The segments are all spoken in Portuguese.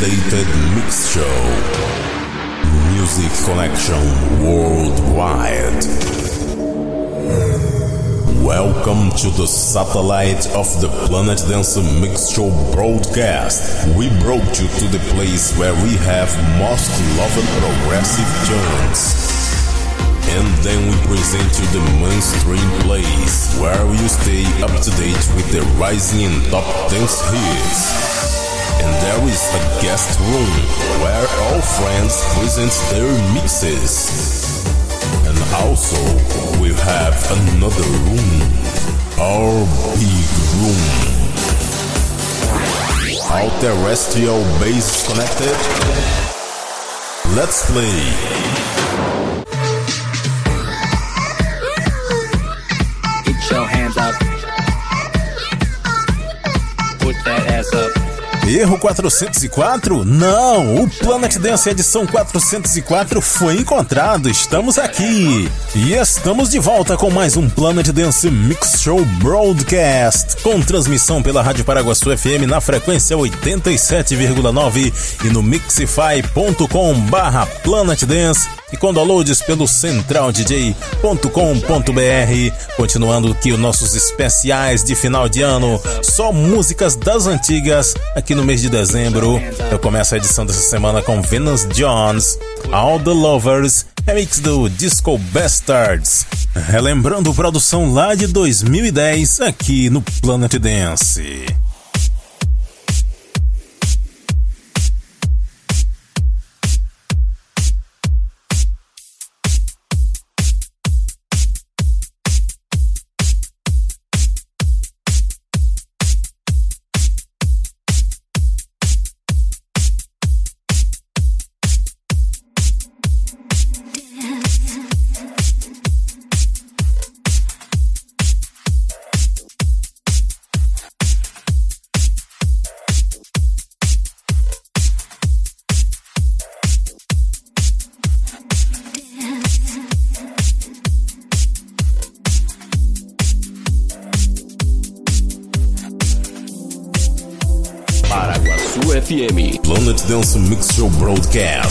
updated mix show. Music Connection Worldwide. Welcome to the satellite of the Planet Dance Mix Show broadcast. We brought you to the place where we have most loved progressive tunes. And then we present you the mainstream place where you stay up to date with the rising and top dance hits. And there is a guest room where all friends present their mixes. And also we have another room, our big room. All terrestrial base connected. Let's play. Erro 404? Não, o Planet Dance edição 404 foi encontrado. Estamos aqui. E estamos de volta com mais um Planet Dance Mix Show Broadcast, com transmissão pela Rádio Paraguaçu FM na frequência 87,9 e no mixify.com/barra Planet Dance e com downloads pelo centraldj.com.br. Continuando aqui os nossos especiais de final de ano, só músicas das antigas aqui no mês de dezembro. Eu começo a edição dessa semana com Venus Jones, All the Lovers, remix do Disco Bastards. Relembrando produção lá de 2010 aqui no Planet Dance. Show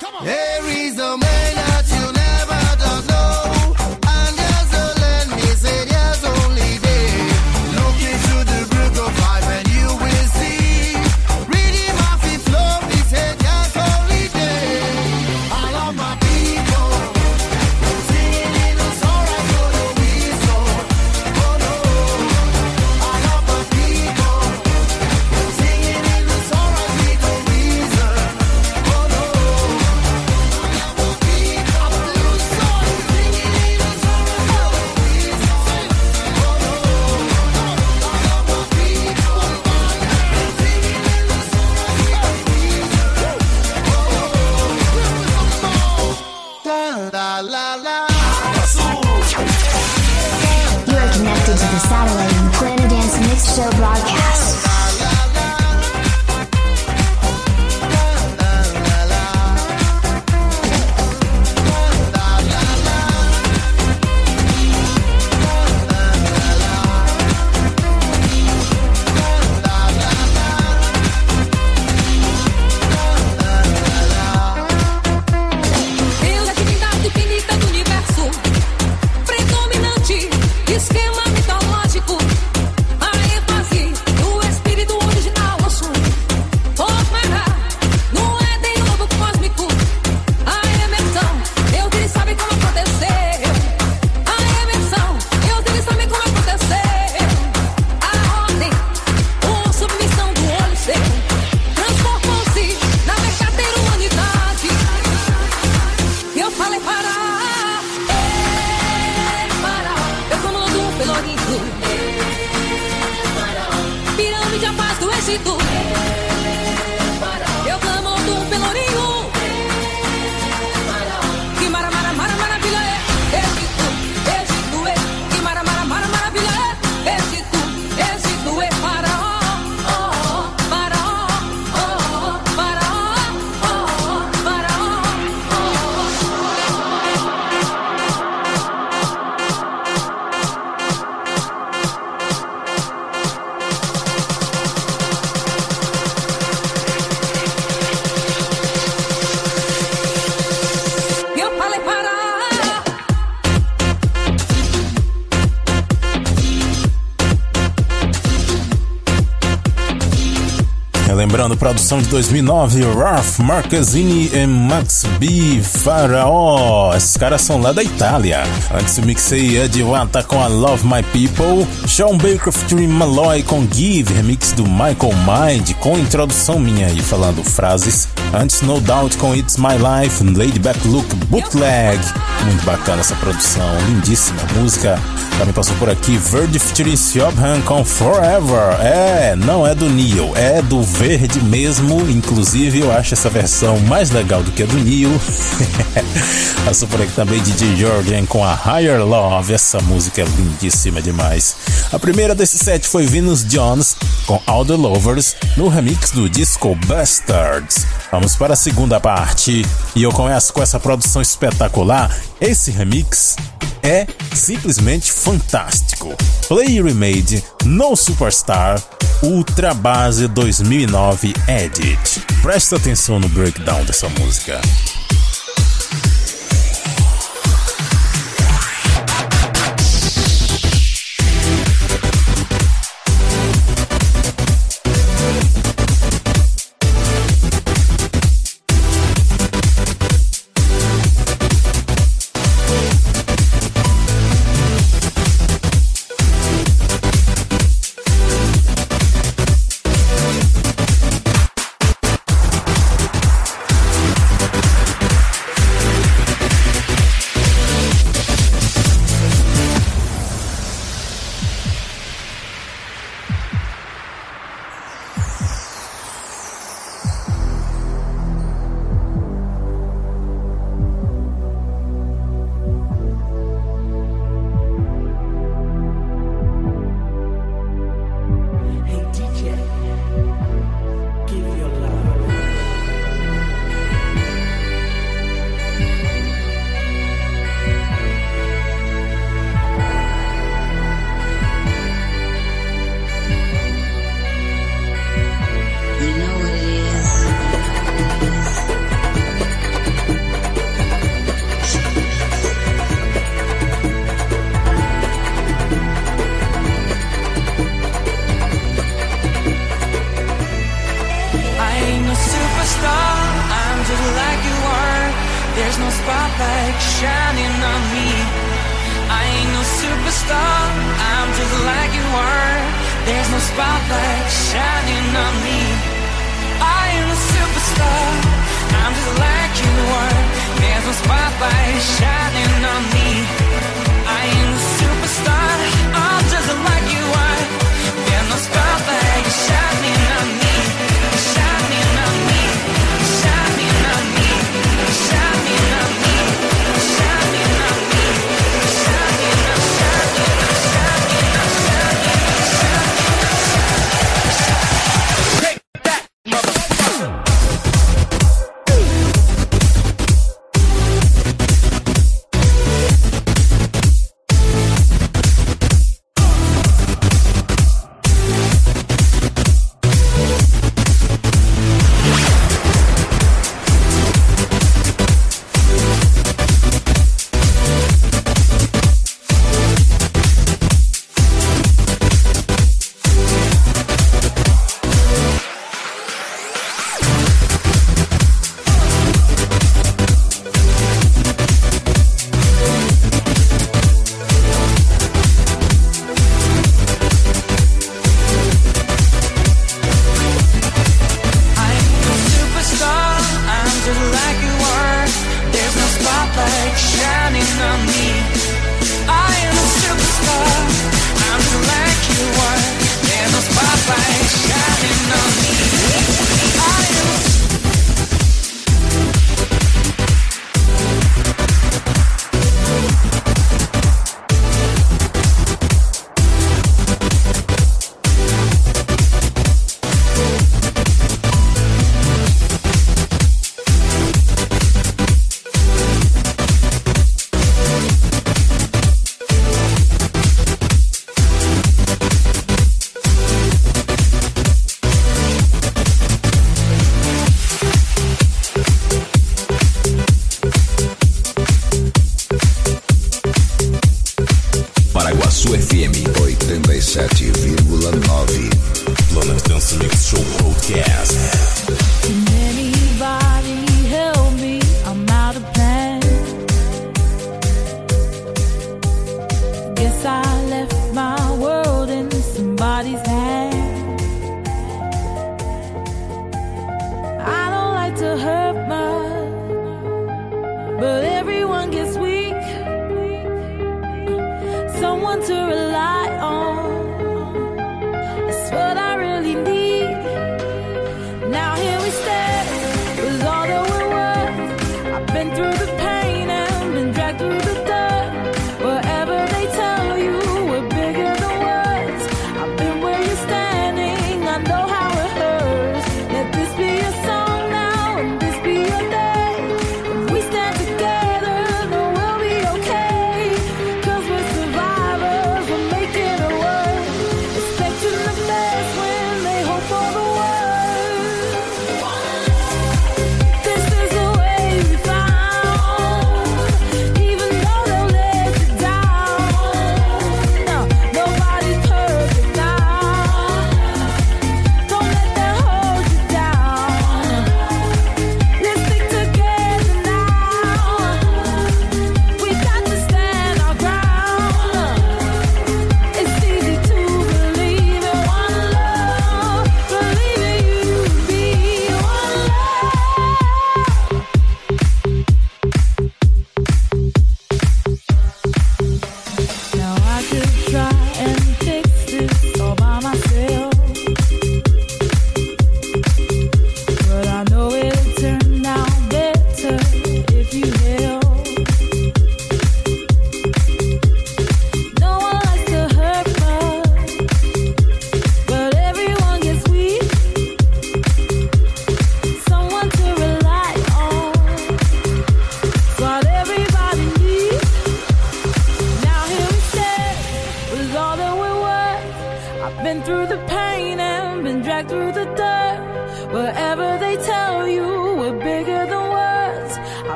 Come on. Hey. De 2009, Ralph Marquezine e Max B. Faraó. Esses caras são lá da Itália. Antes mixei Ed Wata com a Love My People, Sean Baker featuring Malloy com Give, remix do Michael Mind, com introdução minha aí falando frases. Antes No Doubt com It's My Life, Laid Back Look Bootleg. Muito bacana essa produção, lindíssima música. Também passou por aqui Verde featuring Siobhan com Forever. É, não é do Neil, é do Verde mesmo. Inclusive, eu acho essa versão mais legal do que a do Neil. passou por aqui também DJ Jordan com a Higher Love. Essa música é lindíssima demais. A primeira desse set foi Venus Jones com All the Lovers no remix do Disco Bastards. Vamos para a segunda parte. E eu começo com essa produção espetacular. Esse remix é simplesmente fantástico. Play Remade No Superstar Ultra Base 2009 Edit. Presta atenção no breakdown dessa música.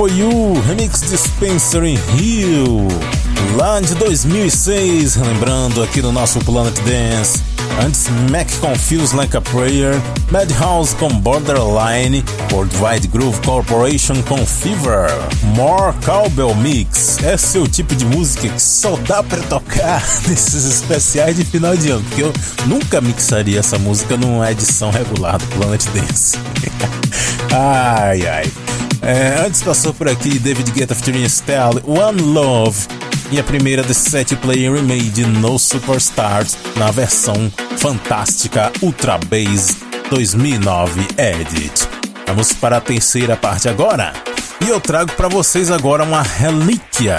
For You, remix de Spencer in Hill, lá de 2006, lembrando aqui no nosso Planet Dance. Antes, Mac Confused Like a Prayer, Madhouse com Borderline, Worldwide Groove Corporation com Fever, More Cowbell Mix. Esse é o tipo de música que só dá pra tocar nesses especiais de final de ano, porque eu nunca mixaria essa música numa edição regular do Planet Dance. ai ai. É, antes passou por aqui David Guetta featuring Estelle, One Love e a primeira desse sete player remade No Superstars na versão fantástica Ultra Bass 2009 Edit. Vamos para a terceira parte agora e eu trago para vocês agora uma relíquia.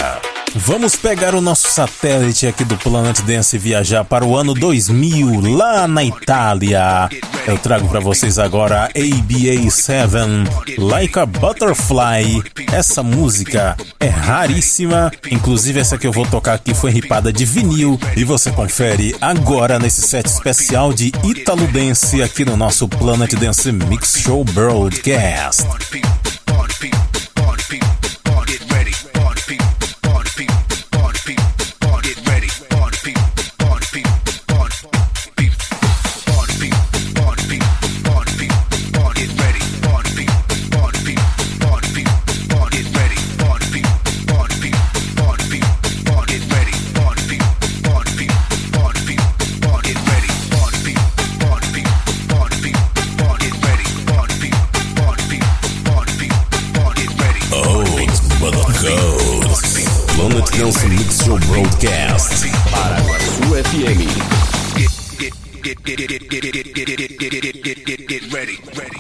Vamos pegar o nosso satélite aqui do Planet Dance e viajar para o ano 2000, lá na Itália. Eu trago para vocês agora ABA7, Like a Butterfly. Essa música é raríssima, inclusive essa que eu vou tocar aqui foi ripada de vinil e você confere agora nesse set especial de Italo Dance aqui no nosso Planet Dance Mix Show Broadcast. Dance Mix Show Broadcast. Paraguaçu FM. Get, get, get, get, get, get, get, get, get, get, get, get, get, get, get, get.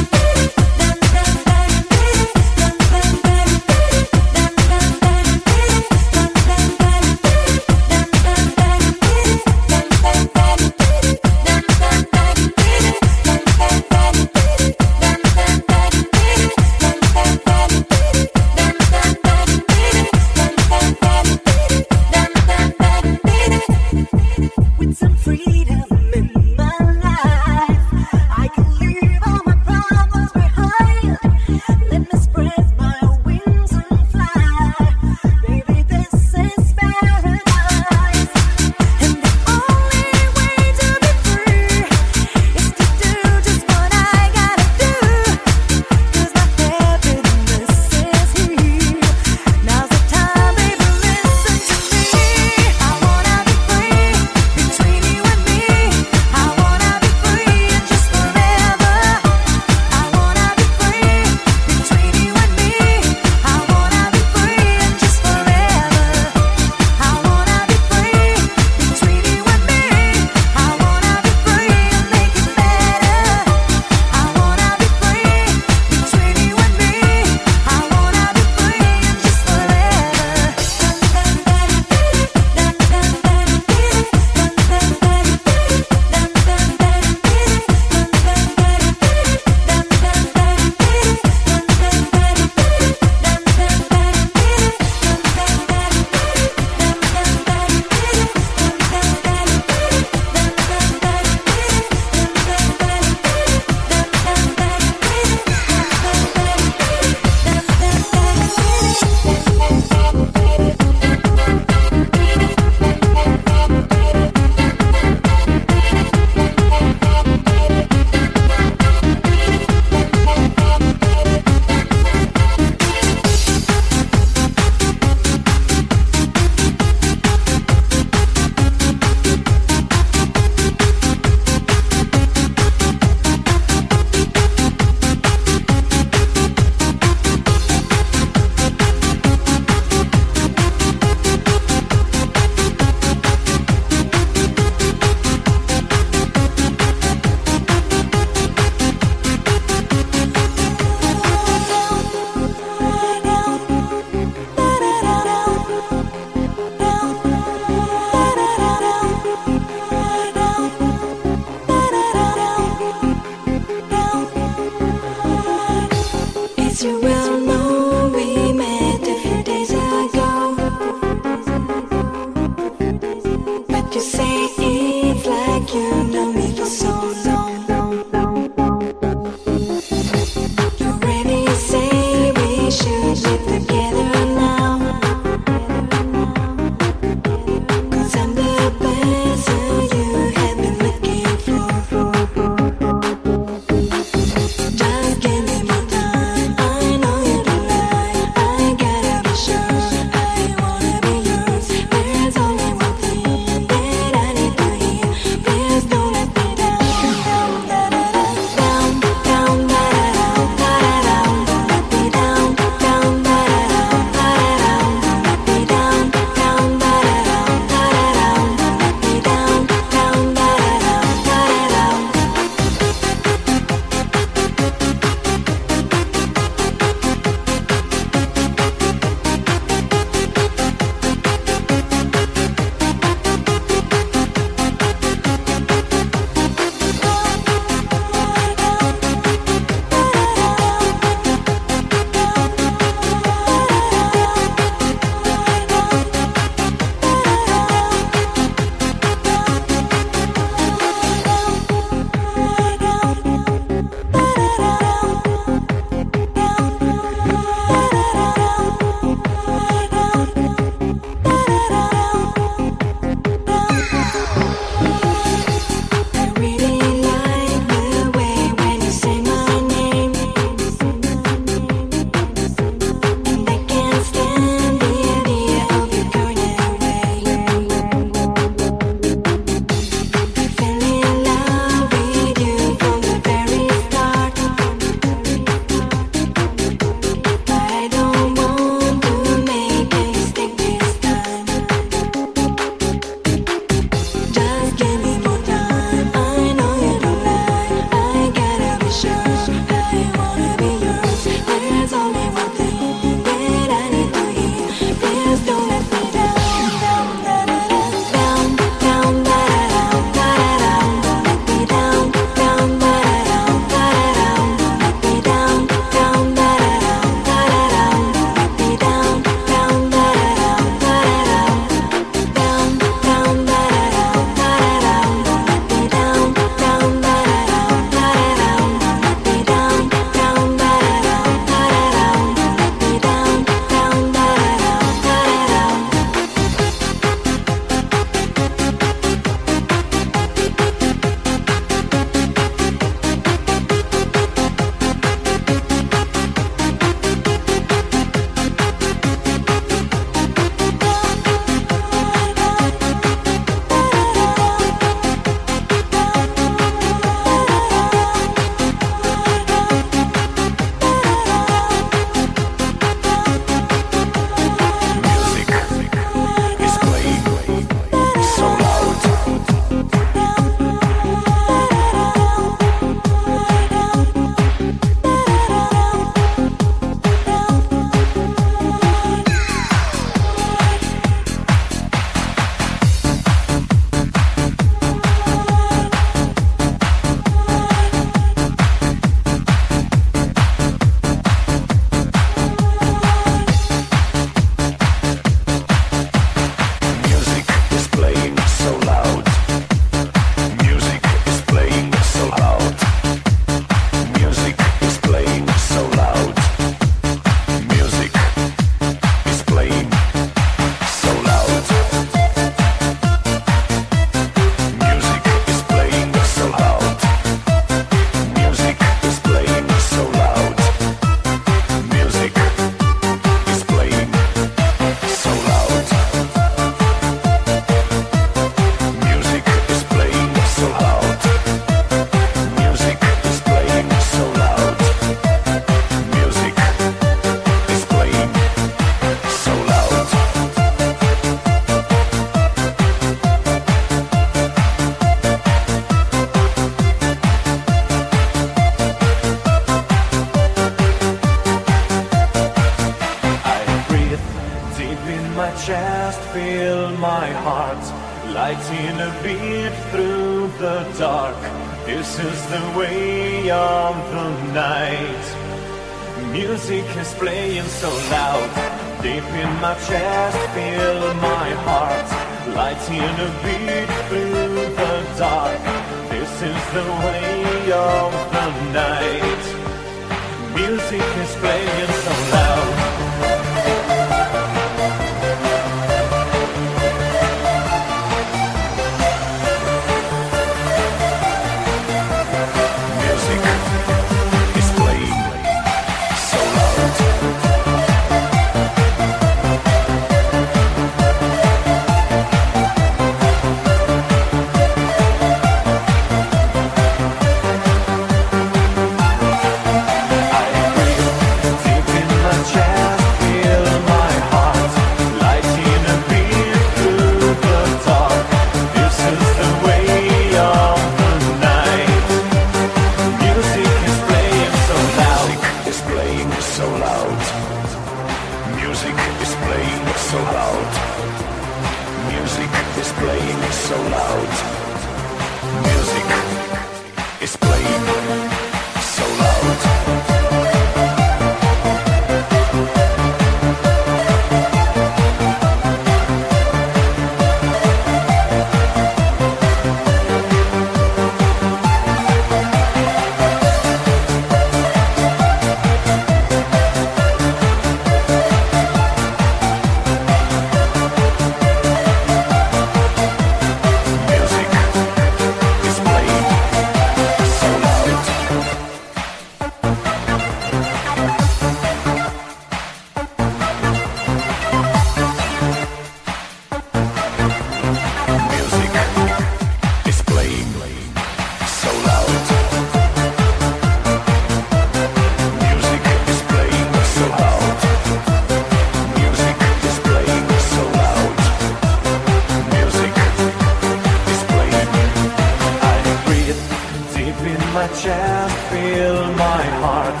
my chant, fill my heart,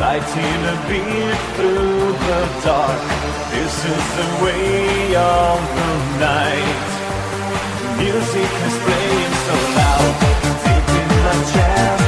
lighting a beat through the dark. This is the way of the night. Music is playing so loud, deep in my chest.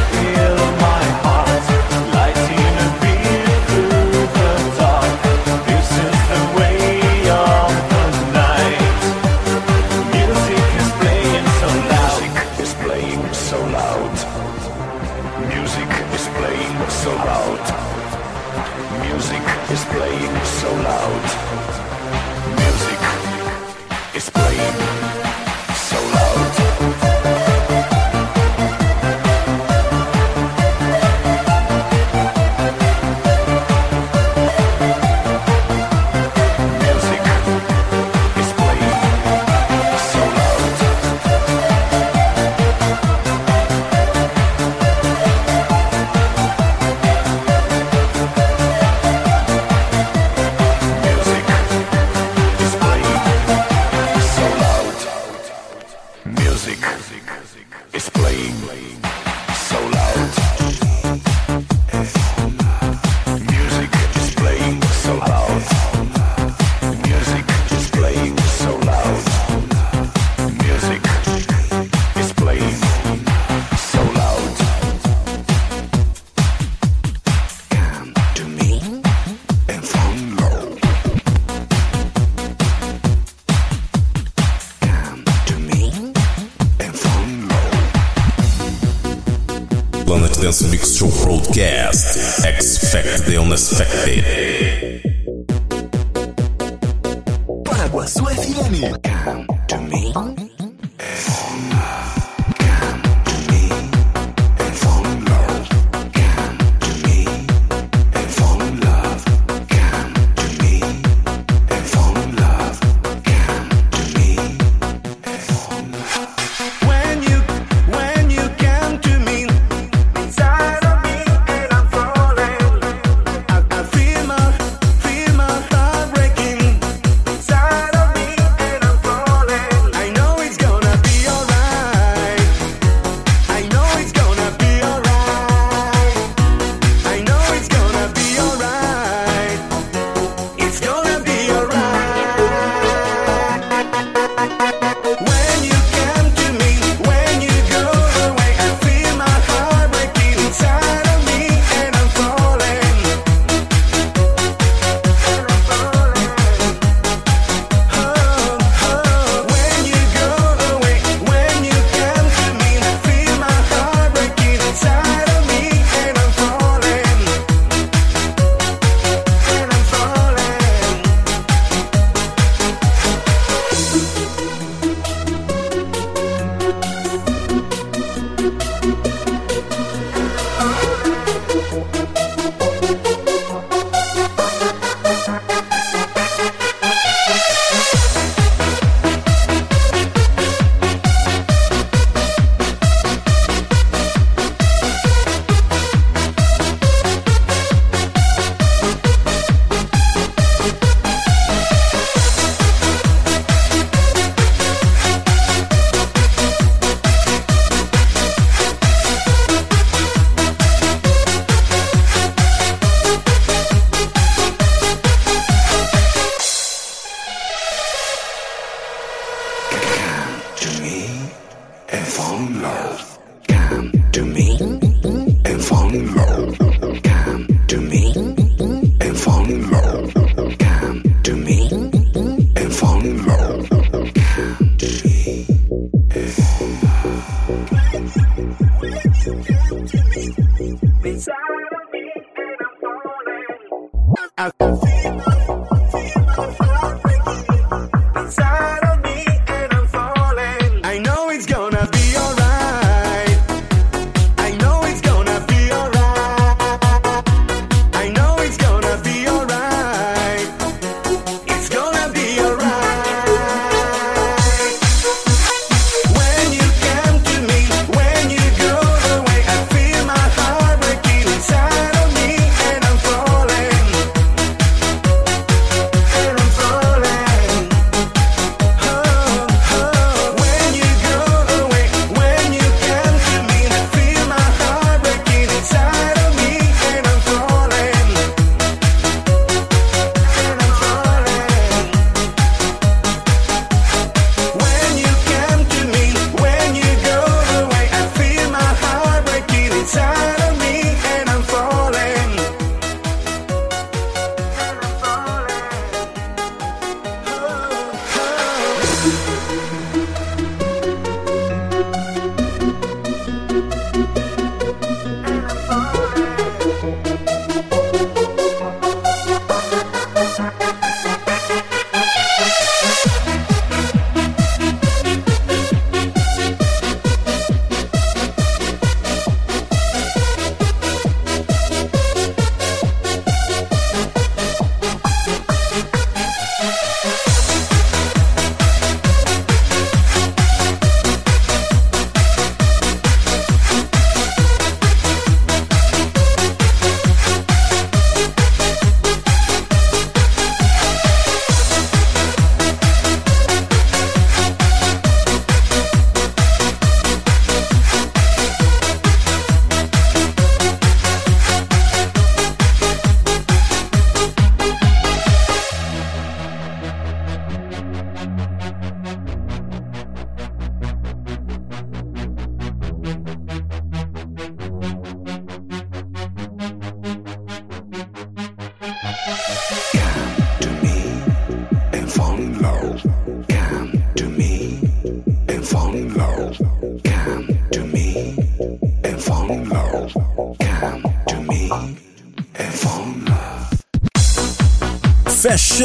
Mix Show broadcast. Expect the unexpected.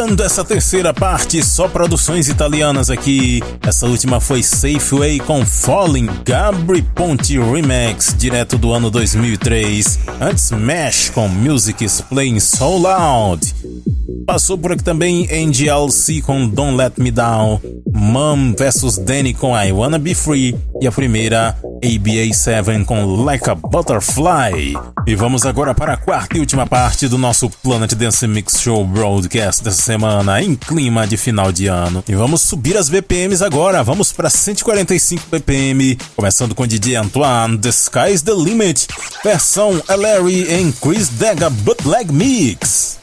Fechando essa terceira parte, só produções italianas aqui. Essa última foi Safeway com Falling, Gabri Ponte Remix, direto do ano 2003. Antes, Mesh com Music is Playing So Loud. Passou por aqui também NGLC com Don't Let Me Down, Mom vs Danny com I Wanna Be Free e a primeira ABA7 com Like a Butterfly. E vamos agora para a quarta e última parte do nosso Planet Dance Mix Show Broadcast dessa semana em clima de final de ano. E vamos subir as BPMs agora, vamos para 145 BPM, começando com DJ Antoine, The Sky's the Limit, versão Larry em Chris Dega Bootleg Mix.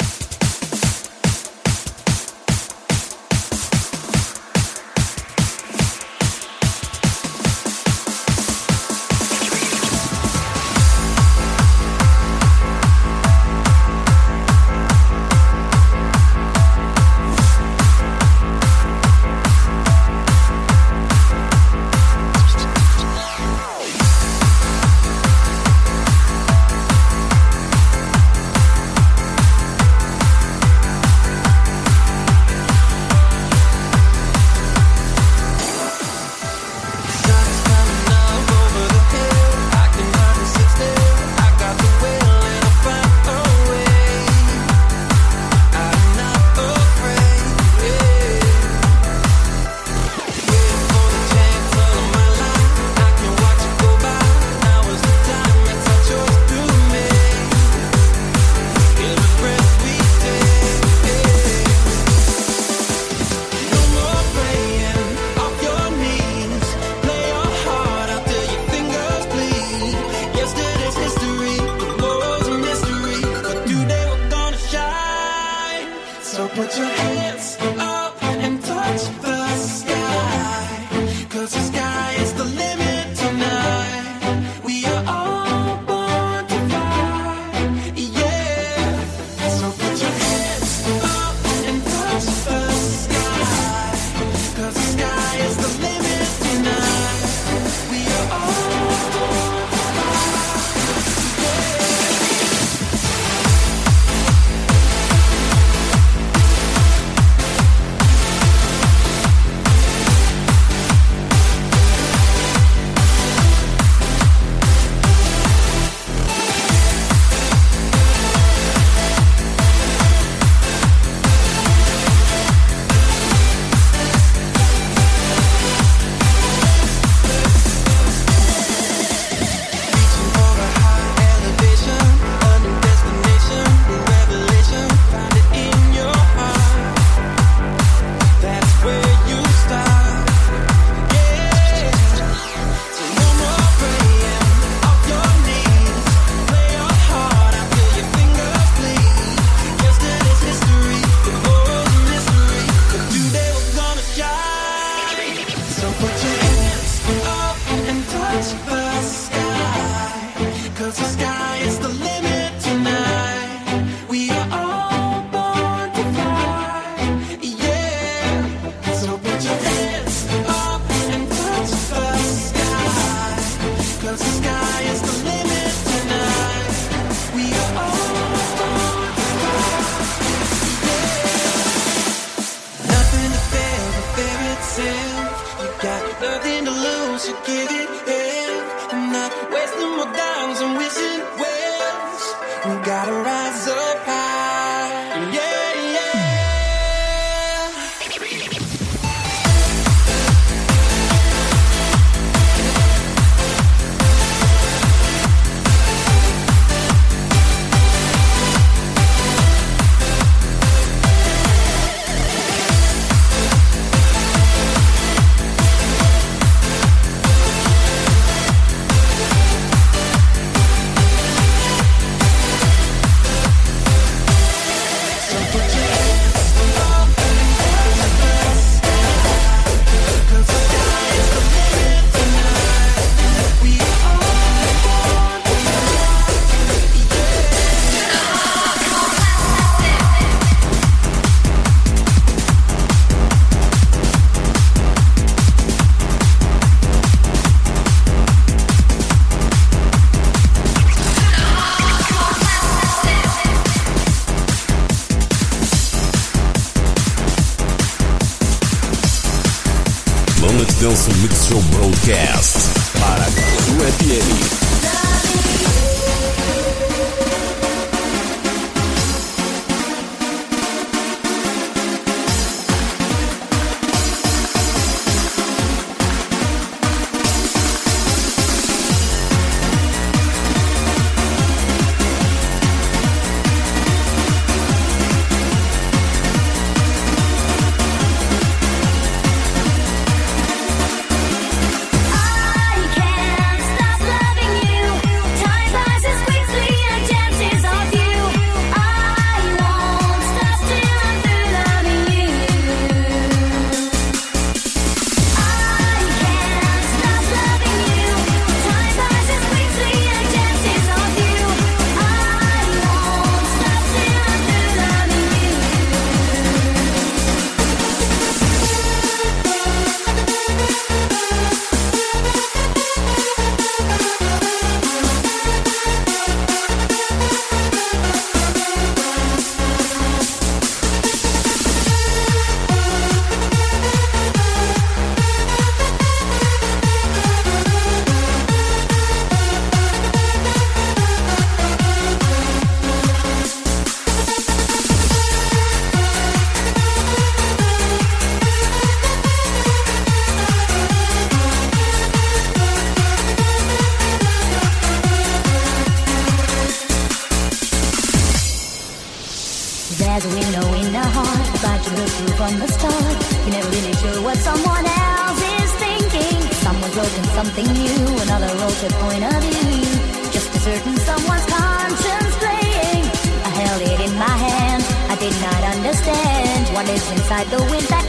Inside the wind that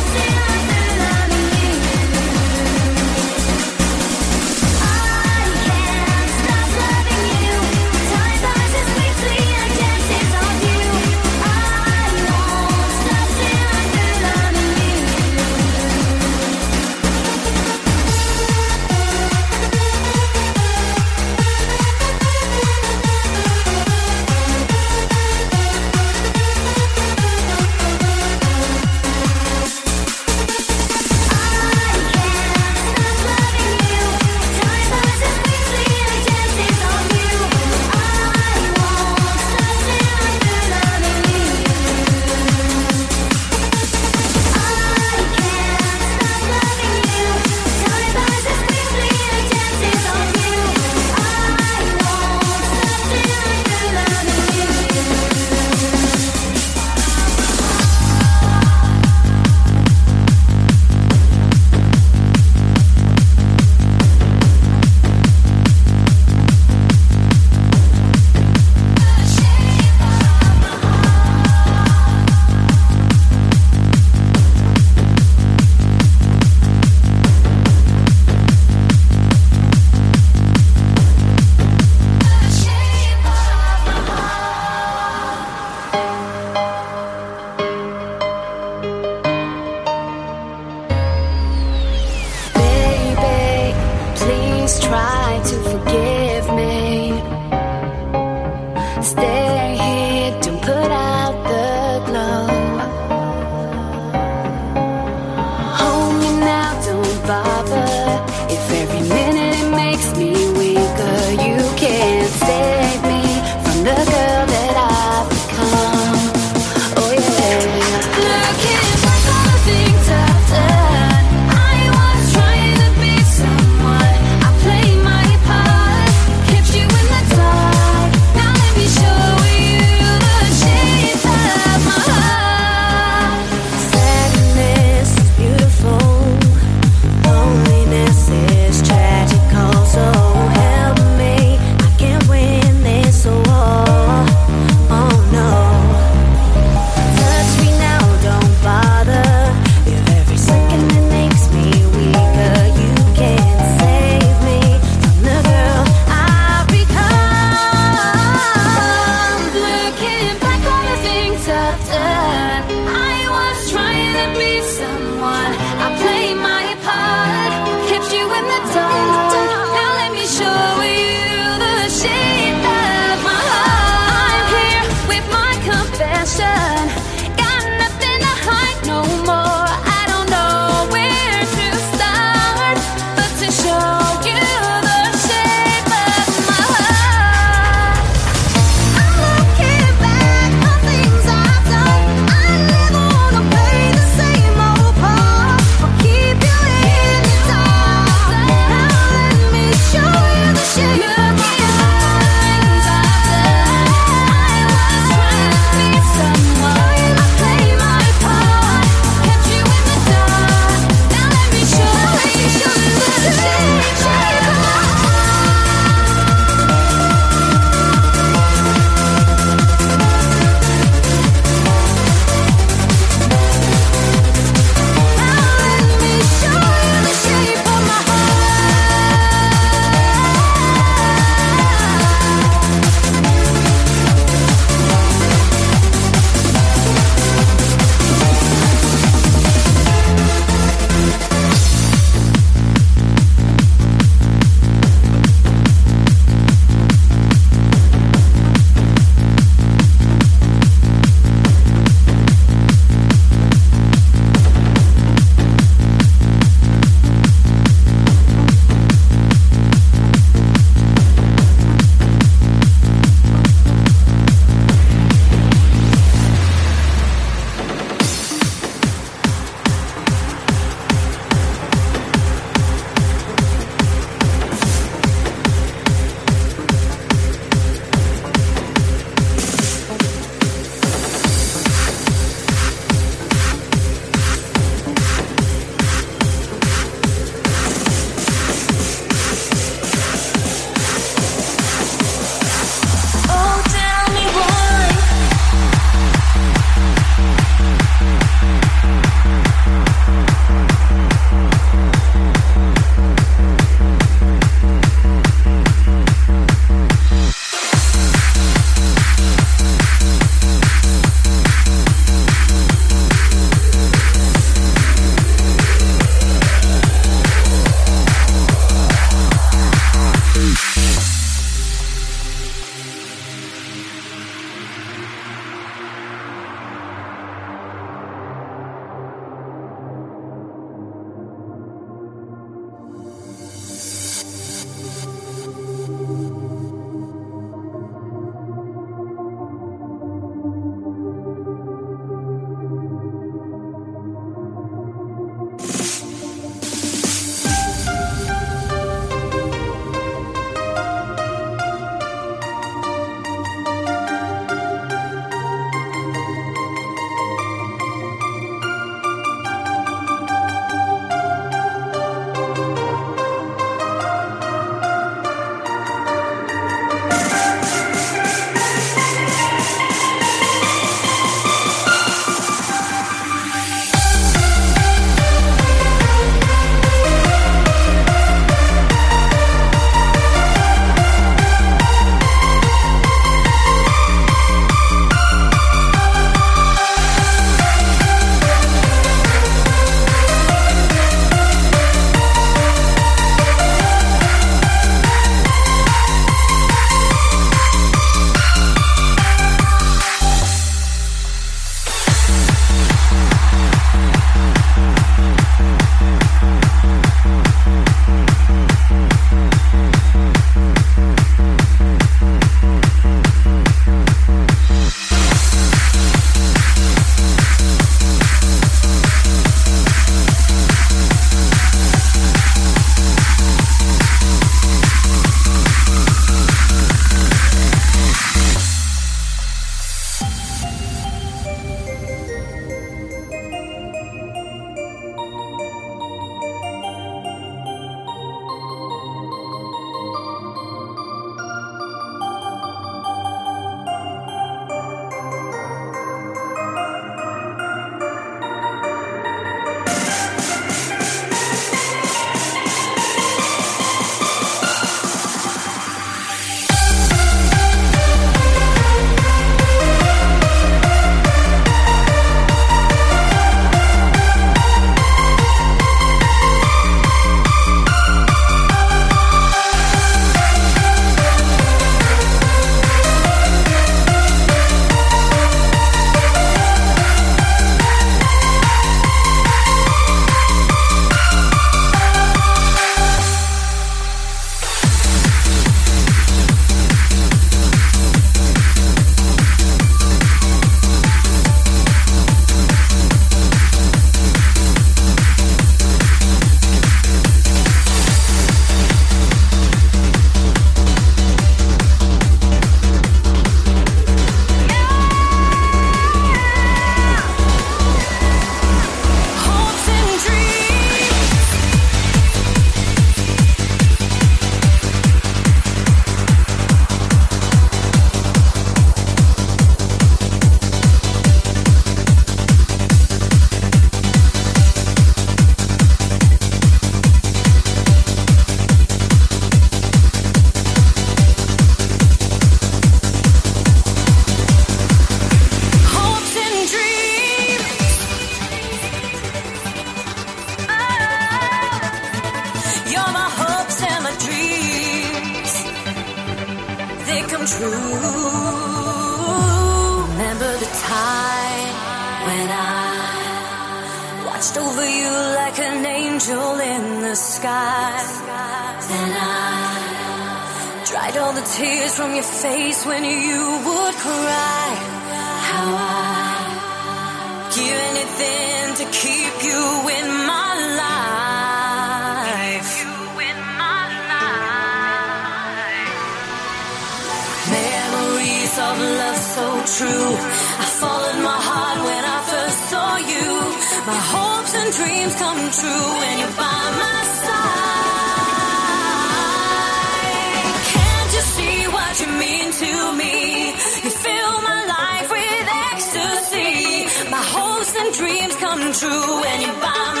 into me. You fill my life with ecstasy. My hopes and dreams come true when you're by me.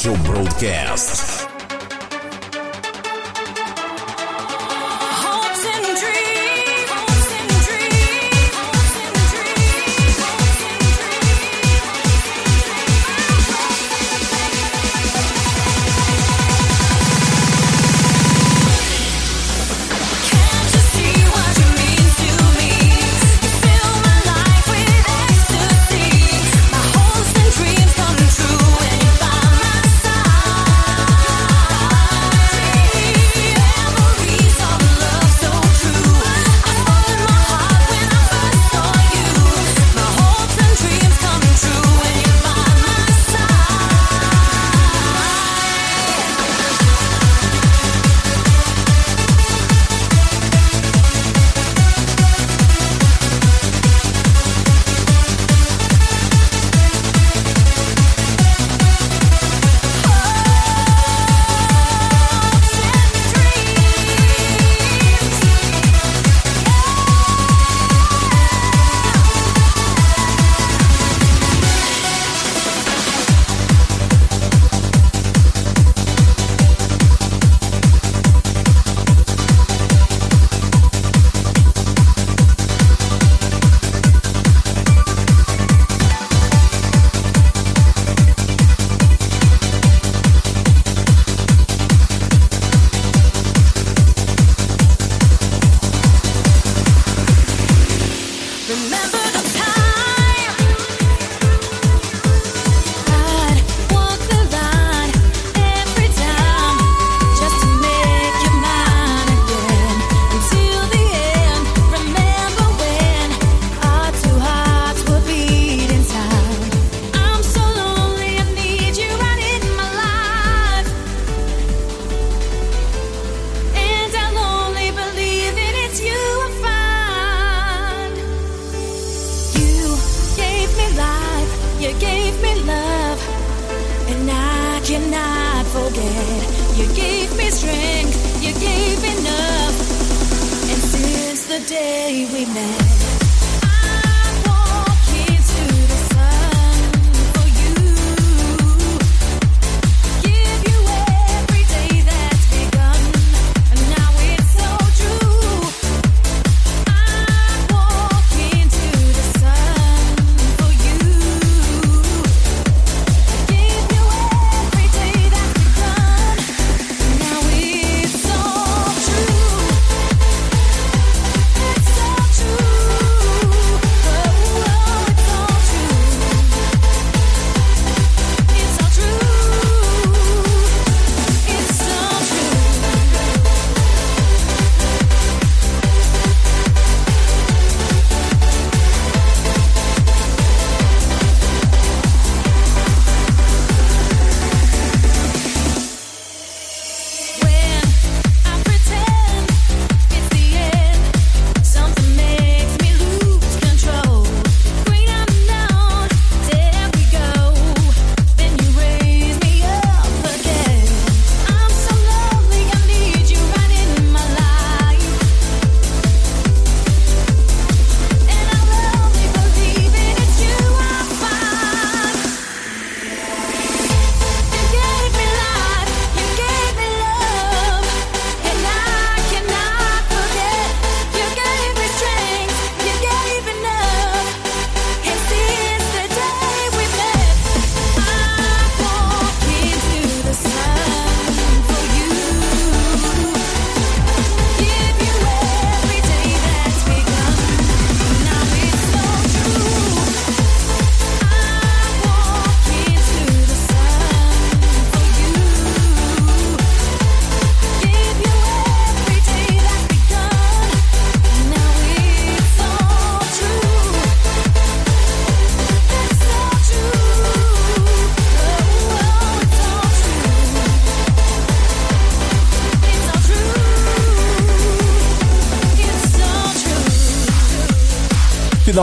Show Broadcast.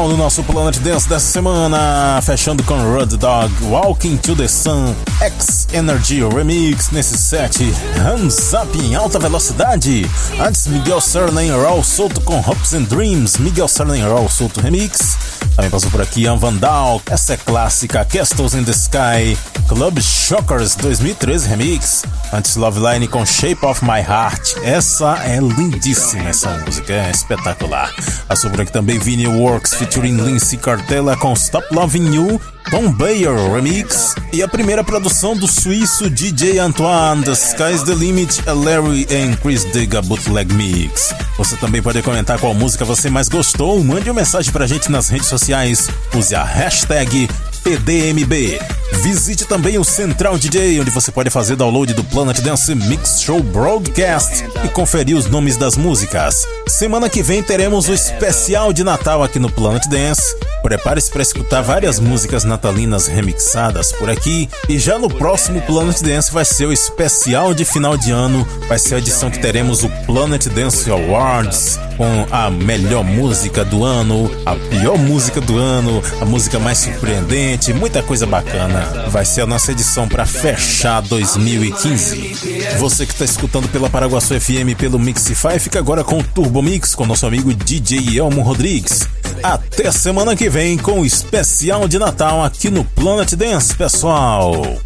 Do nosso Planet Dance dessa semana, fechando com Road Dog, Walking to the Sun, X Energy Remix nesse set, Hands Up em alta velocidade. Antes, Miguel Surname Raw solto com Hopes and Dreams, Miguel Surname Raw solto remix. Também passou por aqui Ian Vandal, essa é clássica, Castles in the Sky, Club Shockers 2013 remix. Antes, Love Line com Shape of My Heart. Essa é lindíssima, essa música, é espetacular. Passou por aqui também Vinyl Works featuring Lindsay Cartella com Stop Loving You, Tom Bayer remix. E a primeira produção do suíço DJ Antoine, The Sky's the Limit, a Larry and Chris Digga Bootleg Mix. Você também pode comentar qual música você mais gostou. Mande uma mensagem pra gente nas redes sociais. Use a hashtag PDMB. Visite também o Central DJ, onde você pode fazer download do Planet Dance Mix Show Broadcast e conferir os nomes das músicas. Semana que vem teremos o especial de Natal aqui no Planet Dance. Prepare-se para escutar várias músicas natalinas remixadas por aqui. E já no próximo Planet Dance vai ser o especial de final de ano. Vai ser a edição que teremos o Planet Dance Awards com a melhor música do ano, a pior música do ano, a música mais surpreendente, muita coisa bacana. Vai ser a nossa edição para fechar 2015. Você que está escutando pela Paraguaçu FM pelo Mixify, fica agora com o Turbo Mix com nosso amigo DJ Elmo Rodrigues. Até semana que vem com o especial de Natal aqui no Planet Dance, pessoal.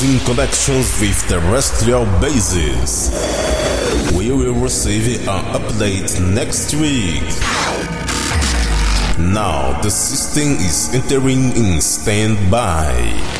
Closing connections with terrestrial bases. We will receive an update next week. Now the system is entering in standby.